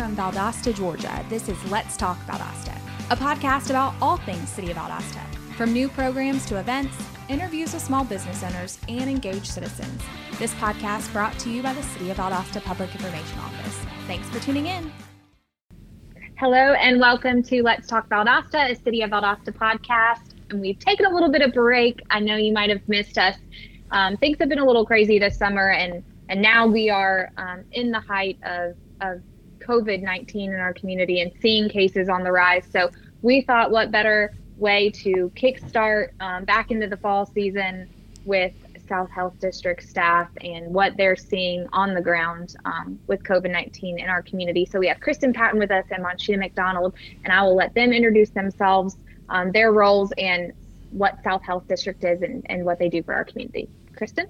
from Valdosta, Georgia, this is Let's Talk Valdosta, a podcast about all things City of Valdosta, from new programs to events, interviews with small business owners, and engaged citizens. This podcast brought to you by the City of Valdosta Public Information Office. Thanks for tuning in. Hello and welcome to Let's Talk Valdosta, a City of Valdosta podcast. And we've taken a little bit of break. I know you might have missed us. Um, things have been a little crazy this summer, and and now we are um, in the height of of COVID 19 in our community and seeing cases on the rise. So we thought, what better way to kickstart um, back into the fall season with South Health District staff and what they're seeing on the ground um, with COVID 19 in our community. So we have Kristen Patton with us and Monchita McDonald, and I will let them introduce themselves, um, their roles, and what South Health District is and, and what they do for our community. Kristen?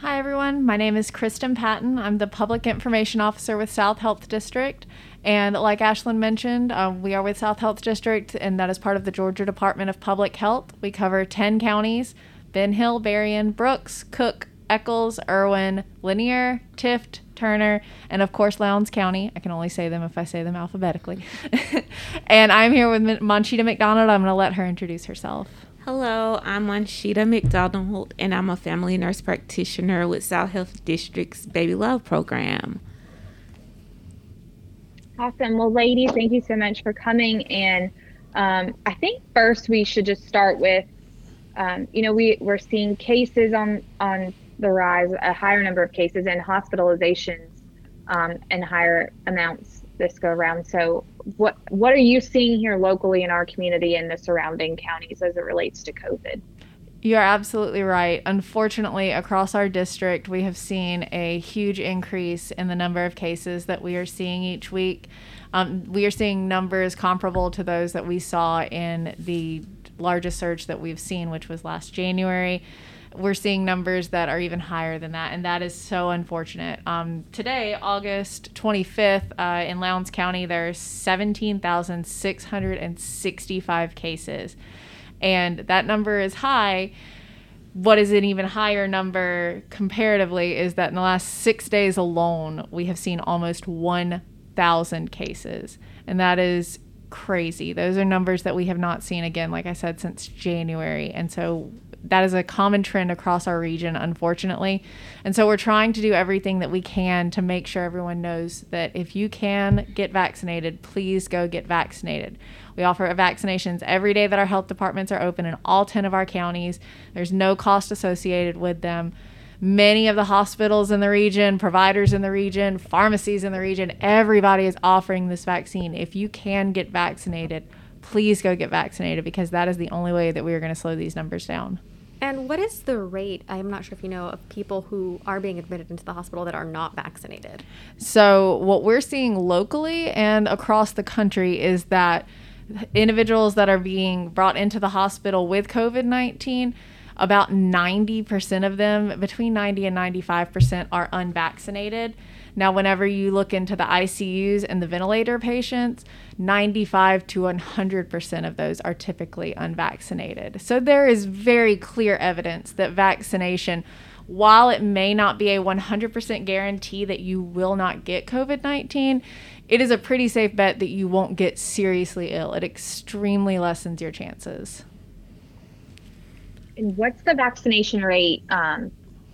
Hi, everyone. My name is Kristen Patton. I'm the Public Information Officer with South Health District. And like Ashlyn mentioned, um, we are with South Health District, and that is part of the Georgia Department of Public Health. We cover 10 counties Ben Hill, Berrien, Brooks, Cook, Echols, Irwin, Lanier, Tift, Turner, and of course Lowndes County. I can only say them if I say them alphabetically. and I'm here with Monchita McDonald. I'm going to let her introduce herself. Hello, I'm Monchita McDonald, and I'm a family nurse practitioner with South Health District's Baby Love program. Awesome. Well, ladies, thank you so much for coming. And um, I think first we should just start with, um, you know, we we're seeing cases on on the rise, a higher number of cases and hospitalizations, um, and higher amounts this go around. So, what what are you seeing here locally in our community and the surrounding counties as it relates to COVID? You're absolutely right. Unfortunately, across our district, we have seen a huge increase in the number of cases that we are seeing each week. Um, we are seeing numbers comparable to those that we saw in the largest surge that we've seen, which was last January. We're seeing numbers that are even higher than that, and that is so unfortunate. Um, today, August 25th, uh, in Lowndes County, there's 17,665 cases and that number is high. What is an even higher number comparatively is that in the last six days alone, we have seen almost 1,000 cases. And that is crazy. Those are numbers that we have not seen again, like I said, since January. And so that is a common trend across our region, unfortunately. And so we're trying to do everything that we can to make sure everyone knows that if you can get vaccinated, please go get vaccinated. We offer vaccinations every day that our health departments are open in all 10 of our counties. There's no cost associated with them. Many of the hospitals in the region, providers in the region, pharmacies in the region, everybody is offering this vaccine. If you can get vaccinated, please go get vaccinated because that is the only way that we are going to slow these numbers down. And what is the rate? I'm not sure if you know of people who are being admitted into the hospital that are not vaccinated. So, what we're seeing locally and across the country is that individuals that are being brought into the hospital with COVID 19, about 90% of them, between 90 and 95%, are unvaccinated. Now, whenever you look into the ICUs and the ventilator patients, 95 to 100% of those are typically unvaccinated. So there is very clear evidence that vaccination, while it may not be a 100% guarantee that you will not get COVID 19, it is a pretty safe bet that you won't get seriously ill. It extremely lessens your chances. And what's the vaccination rate, um,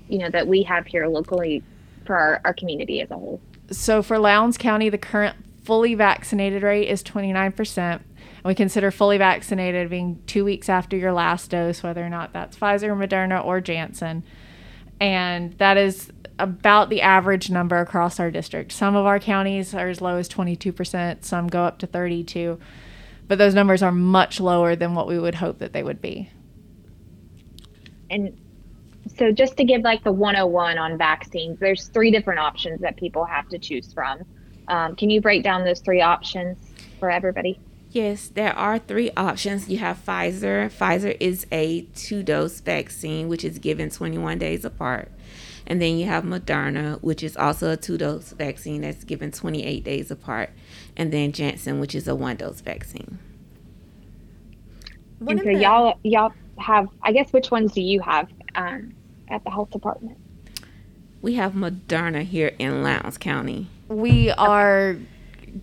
you know, that we have here locally for our, our community as a whole? So for Lowndes County, the current fully vaccinated rate is 29%. And we consider fully vaccinated being two weeks after your last dose, whether or not that's Pfizer, Moderna, or Janssen. And that is about the average number across our district. Some of our counties are as low as 22%, some go up to 32, but those numbers are much lower than what we would hope that they would be. And so just to give like the 101 on vaccines, there's three different options that people have to choose from. Um, can you break down those three options for everybody? Yes, there are three options. You have Pfizer. Pfizer is a two dose vaccine, which is given 21 days apart. And then you have Moderna, which is also a two dose vaccine that's given 28 days apart. And then Janssen, which is a one dose vaccine. and so y'all y'all have I guess which ones do you have um, at the health department? We have Moderna here in Lowndes County. We are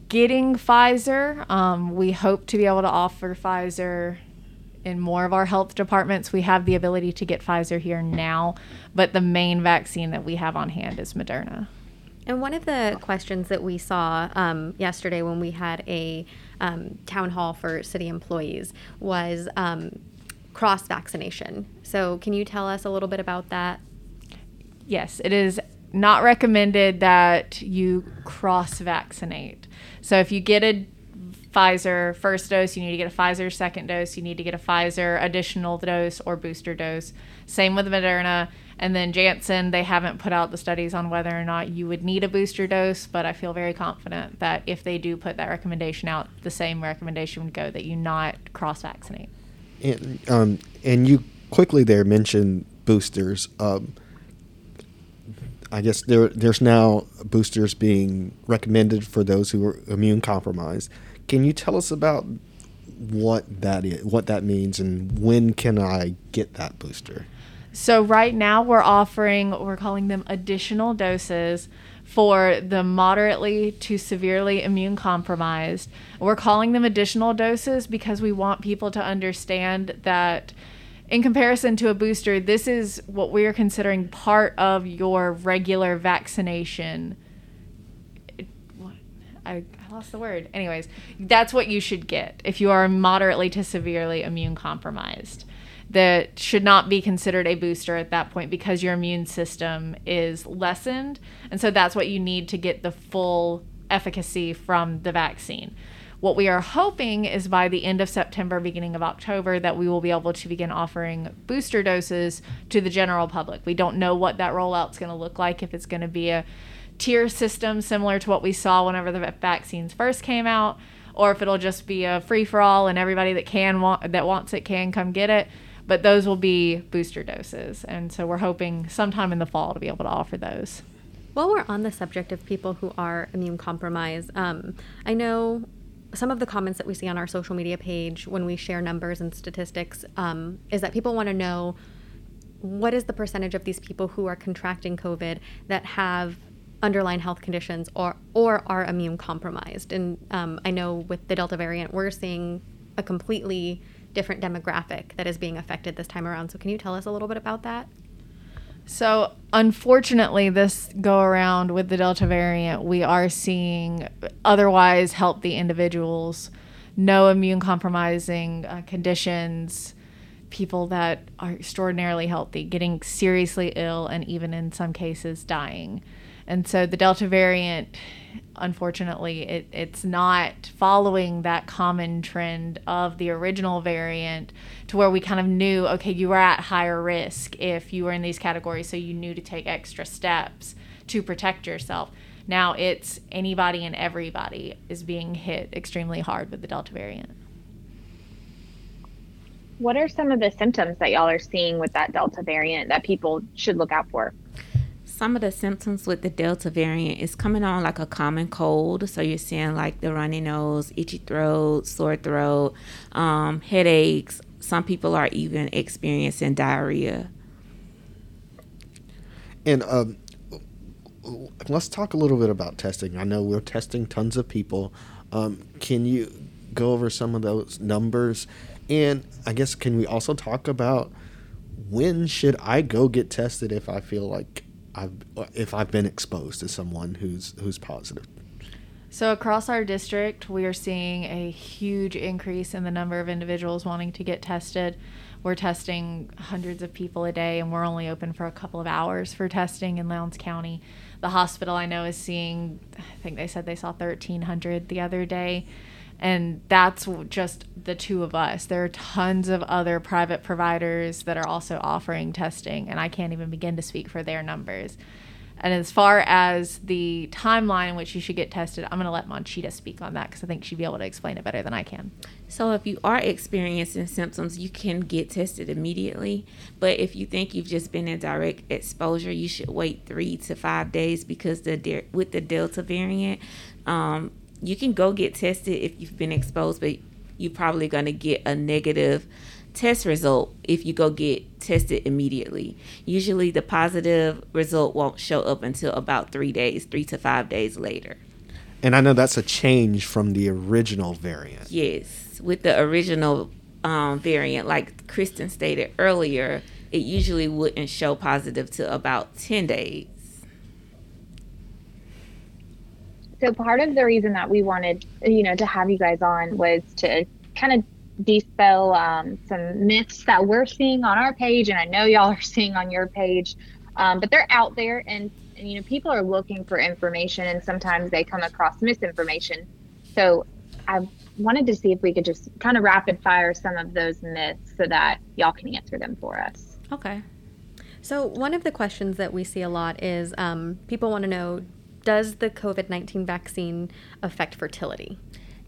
getting Pfizer. Um, we hope to be able to offer Pfizer in more of our health departments. We have the ability to get Pfizer here now, but the main vaccine that we have on hand is Moderna. And one of the questions that we saw um, yesterday when we had a um, town hall for city employees was um, cross vaccination. So, can you tell us a little bit about that? Yes, it is not recommended that you cross vaccinate. So, if you get a Pfizer first dose, you need to get a Pfizer second dose, you need to get a Pfizer additional dose or booster dose. Same with Moderna and then Janssen, they haven't put out the studies on whether or not you would need a booster dose, but I feel very confident that if they do put that recommendation out, the same recommendation would go that you not cross vaccinate. And, um, and you quickly there mentioned boosters. Um, I guess there there's now boosters being recommended for those who are immune compromised. Can you tell us about what that is, what that means, and when can I get that booster? So right now we're offering we're calling them additional doses for the moderately to severely immune compromised. We're calling them additional doses because we want people to understand that in comparison to a booster, this is what we're considering part of your regular vaccination. I, I lost the word. Anyways, that's what you should get if you are moderately to severely immune compromised that should not be considered a booster at that point because your immune system is lessened. And so that's what you need to get the full efficacy from the vaccine. What we are hoping is by the end of September, beginning of October, that we will be able to begin offering booster doses to the general public. We don't know what that rollout is going to look like, if it's going to be a tier system similar to what we saw whenever the vaccines first came out, or if it'll just be a free for all and everybody that can want that wants it can come get it but those will be booster doses. And so we're hoping sometime in the fall to be able to offer those. While we're on the subject of people who are immune compromised, um, I know some of the comments that we see on our social media page when we share numbers and statistics um, is that people want to know what is the percentage of these people who are contracting COVID that have underlying health conditions or or are immune compromised. And um, I know with the Delta variant, we're seeing a completely different demographic that is being affected this time around. So, can you tell us a little bit about that? So, unfortunately, this go around with the Delta variant, we are seeing otherwise healthy individuals, no immune compromising uh, conditions, people that are extraordinarily healthy, getting seriously ill, and even in some cases dying. And so the Delta variant, unfortunately, it, it's not following that common trend of the original variant to where we kind of knew, okay, you were at higher risk if you were in these categories, so you knew to take extra steps to protect yourself. Now it's anybody and everybody is being hit extremely hard with the Delta variant. What are some of the symptoms that y'all are seeing with that Delta variant that people should look out for? some of the symptoms with the Delta variant is coming on like a common cold. So you're seeing like the runny nose, itchy throat, sore throat, um, headaches. Some people are even experiencing diarrhea. And um, let's talk a little bit about testing. I know we're testing tons of people. Um, can you go over some of those numbers? And I guess can we also talk about when should I go get tested if I feel like I've if I've been exposed to someone who's who's positive. So across our district, we are seeing a huge increase in the number of individuals wanting to get tested. We're testing hundreds of people a day, and we're only open for a couple of hours for testing in Lowndes County. The hospital I know is seeing, I think they said they saw 1,300 the other day and that's just the two of us. There are tons of other private providers that are also offering testing, and I can't even begin to speak for their numbers. And as far as the timeline in which you should get tested, I'm going to let Monchita speak on that because I think she'd be able to explain it better than I can. So, if you are experiencing symptoms, you can get tested immediately. But if you think you've just been in direct exposure, you should wait three to five days because the with the Delta variant, um, you can go get tested if you've been exposed, but you're probably going to get a negative test result if you go get tested immediately. Usually, the positive result won't show up until about three days, three to five days later. And I know that's a change from the original variant. Yes, with the original um, variant, like Kristen stated earlier, it usually wouldn't show positive to about 10 days. So part of the reason that we wanted, you know, to have you guys on was to kind of dispel um, some myths that we're seeing on our page, and I know y'all are seeing on your page, um, but they're out there, and, and you know, people are looking for information, and sometimes they come across misinformation. So I wanted to see if we could just kind of rapid fire some of those myths so that y'all can answer them for us. Okay. So, one of the questions that we see a lot is um, people want to know Does the COVID 19 vaccine affect fertility?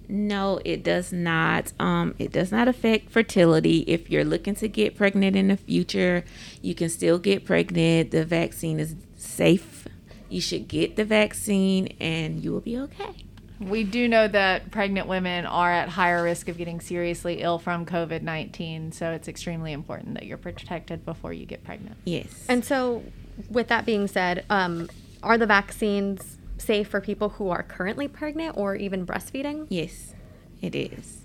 No, it does not. Um, it does not affect fertility. If you're looking to get pregnant in the future, you can still get pregnant. The vaccine is safe. You should get the vaccine and you will be okay. We do know that pregnant women are at higher risk of getting seriously ill from COVID 19, so it's extremely important that you're protected before you get pregnant. Yes. And so, with that being said, um, are the vaccines safe for people who are currently pregnant or even breastfeeding? yes, it is.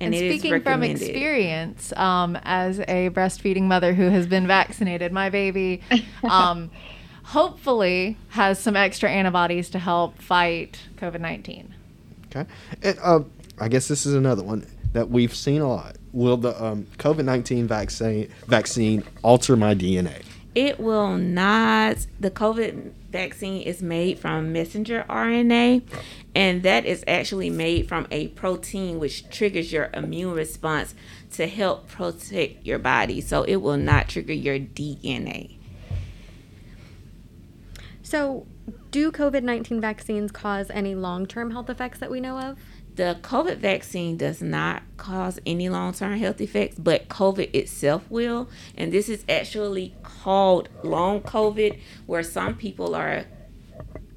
And, it is speaking from experience, um, as a breastfeeding mother who has been vaccinated, my baby um, hopefully has some extra antibodies to help fight COVID 19. Okay. And um, I guess this is another one that we've seen a lot. Will the um, COVID 19 vaccine, vaccine alter my DNA? It will not. The COVID vaccine is made from messenger RNA, and that is actually made from a protein which triggers your immune response to help protect your body. So it will not trigger your DNA. So, do COVID 19 vaccines cause any long term health effects that we know of? The COVID vaccine does not cause any long term health effects, but COVID itself will. And this is actually called long COVID, where some people are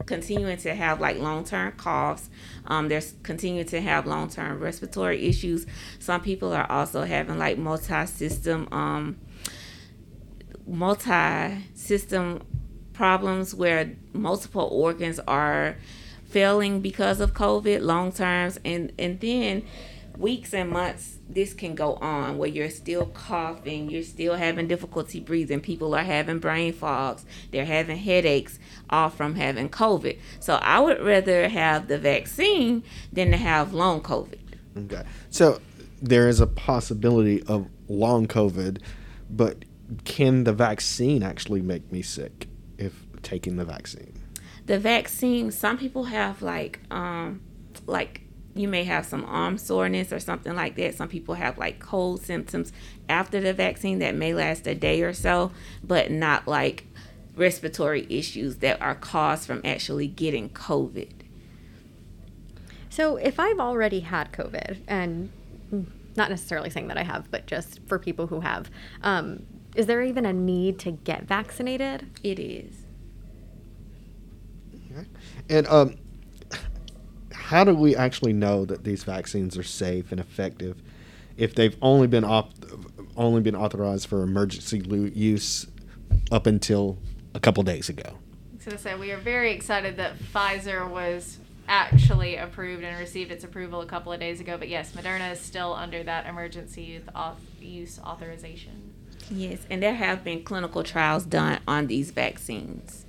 continuing to have like long term coughs. Um, they're continuing to have long term respiratory issues. Some people are also having like multi system um, multi system problems where multiple organs are failing because of COVID long terms and and then weeks and months this can go on where you're still coughing, you're still having difficulty breathing, people are having brain fogs, they're having headaches all from having COVID. So I would rather have the vaccine than to have long COVID. Okay. So there is a possibility of long COVID, but can the vaccine actually make me sick if taking the vaccine? The vaccine some people have like um like you may have some arm soreness or something like that some people have like cold symptoms after the vaccine that may last a day or so but not like respiratory issues that are caused from actually getting covid So, if I've already had COVID, and not necessarily saying that I have, but just for people who have, um, is there even a need to get vaccinated? it is. And um, how do we actually know that these vaccines are safe and effective if they've only been op- only been authorized for emergency use up until a couple days ago? So to say, we are very excited that Pfizer was actually approved and received its approval a couple of days ago. But yes, Moderna is still under that emergency use, auth- use authorization. yes and there have been clinical trials done on these vaccines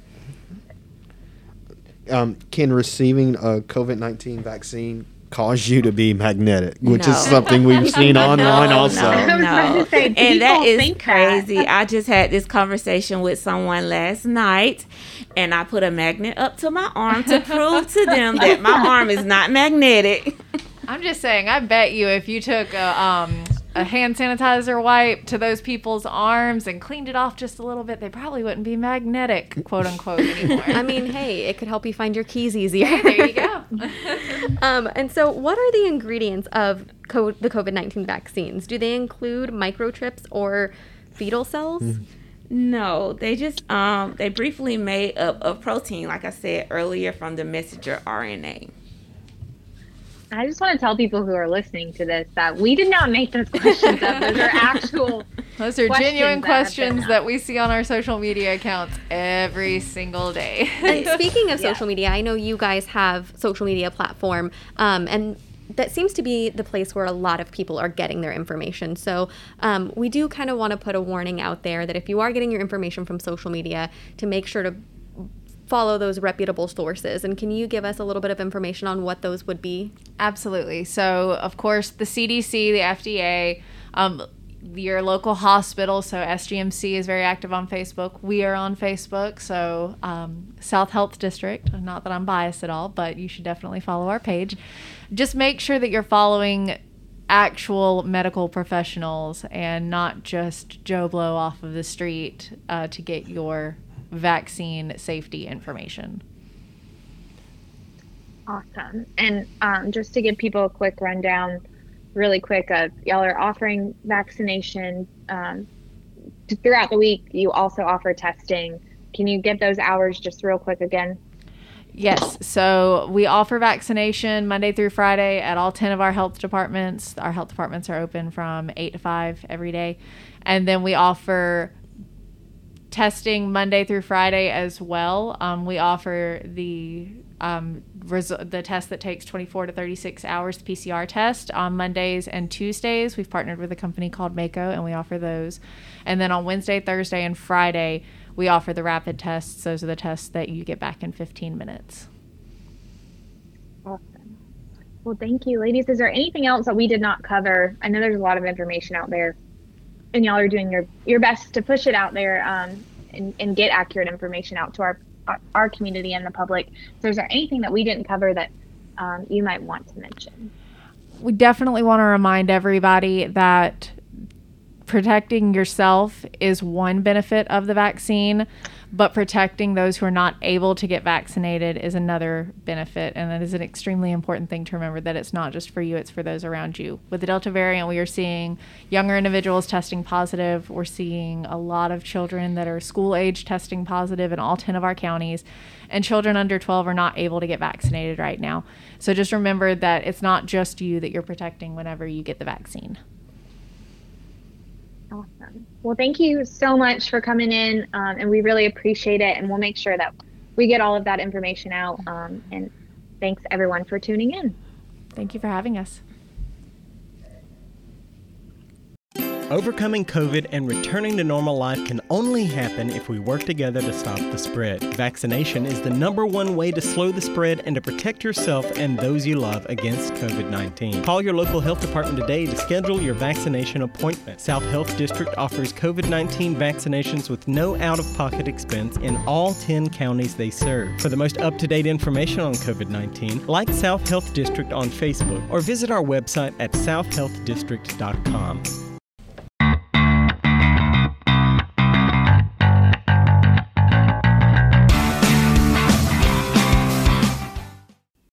Um, can receiving a COVID nineteen vaccine cause you to be magnetic, which No. is something we've seen online No, also? No, I was about no. say, and that is people is think that. crazy. I just had this conversation with someone last night, and I put a magnet up to my arm to prove to them that my arm is not magnetic. I'm just saying, I bet you if you took a, um, a hand sanitizer wipe to those people's arms and cleaned it off just a little bit, they probably wouldn't be magnetic, quote unquote, anymore. I mean, hey, it could help you find your keys easier. there you go. um, and so, what are the ingredients of co- the COVID 19 vaccines? Do they include microchips or fetal cells? No, they just um they briefly made up a protein, like I said earlier, from the messenger RNA. I just want to tell people who are listening to this that we did not make those questions up. Those are actual Those are questions genuine that have been questions that we see on our social media accounts every single day. And speaking of social media, I know you guys have social media platform, um, and that seems to be the place where a lot of people are getting their information. So um, we do kind of want to put a warning out there that if you are getting your information from social media, to make sure to follow those reputable sources. And can you give us a little bit of information on what those would be? Absolutely. So, of course, the CDC, the FDA, um, your local hospital. So, SGMC is very active on Facebook. We are on Facebook. So, um, South Health District, not that I'm biased at all, but you should definitely follow our page. Just make sure that you're following actual medical professionals and not just Joe Blow off of the street uh, to get your vaccine safety information. Awesome. And um, just to give people a quick rundown, really quick, uh, y'all are offering vaccination um, throughout the week. You also offer testing. Can you get those hours just real quick again? Yes. So we offer vaccination Monday through Friday at all 10 of our health departments. Our health departments are open from 8 to 5 every day. And then we offer testing Monday through Friday as well. Um, we offer the um, resu- the test that takes 24 to 36 hours, the PCR test, on Mondays and Tuesdays. We've partnered with a company called Mako, and we offer those. And then on Wednesday, Thursday, and Friday, we offer the rapid tests. Those are the tests that you get back in 15 minutes. Awesome. Well, thank you, ladies. Is there anything else that we did not cover? I know there's a lot of information out there, and y'all are doing your your best to push it out there um, and, and get accurate information out to our our, community and the public. So, is there anything that we didn't cover that um, you might want to mention? we definitely want to remind everybody that protecting yourself is one benefit of the vaccine, but protecting those who are not able to get vaccinated is another benefit. And that is an extremely important thing to remember that it's not just for you, it's for those around you. With the Delta variant, we are seeing younger individuals testing positive. We're seeing a lot of children that are school age testing positive in all 10 of our counties. And children under 12 are not able to get vaccinated right now. So just remember that it's not just you that you're protecting whenever you get the vaccine. Awesome. Well, thank you so much for coming in, um, and we really appreciate it. And we'll make sure that we get all of that information out. Um, and thanks everyone for tuning in. Thank you for having us. Overcoming COVID and returning to normal life can only happen if we work together to stop the spread. Vaccination is the number one way to slow the spread and to protect yourself and those you love against COVID 19. Call your local health department today to schedule your vaccination appointment. South Health District offers COVID 19 vaccinations with no out of pocket expense in all 10 counties they serve. For the most up to date information on COVID 19, like South Health District on Facebook or visit our website at southhealthdistrict.com.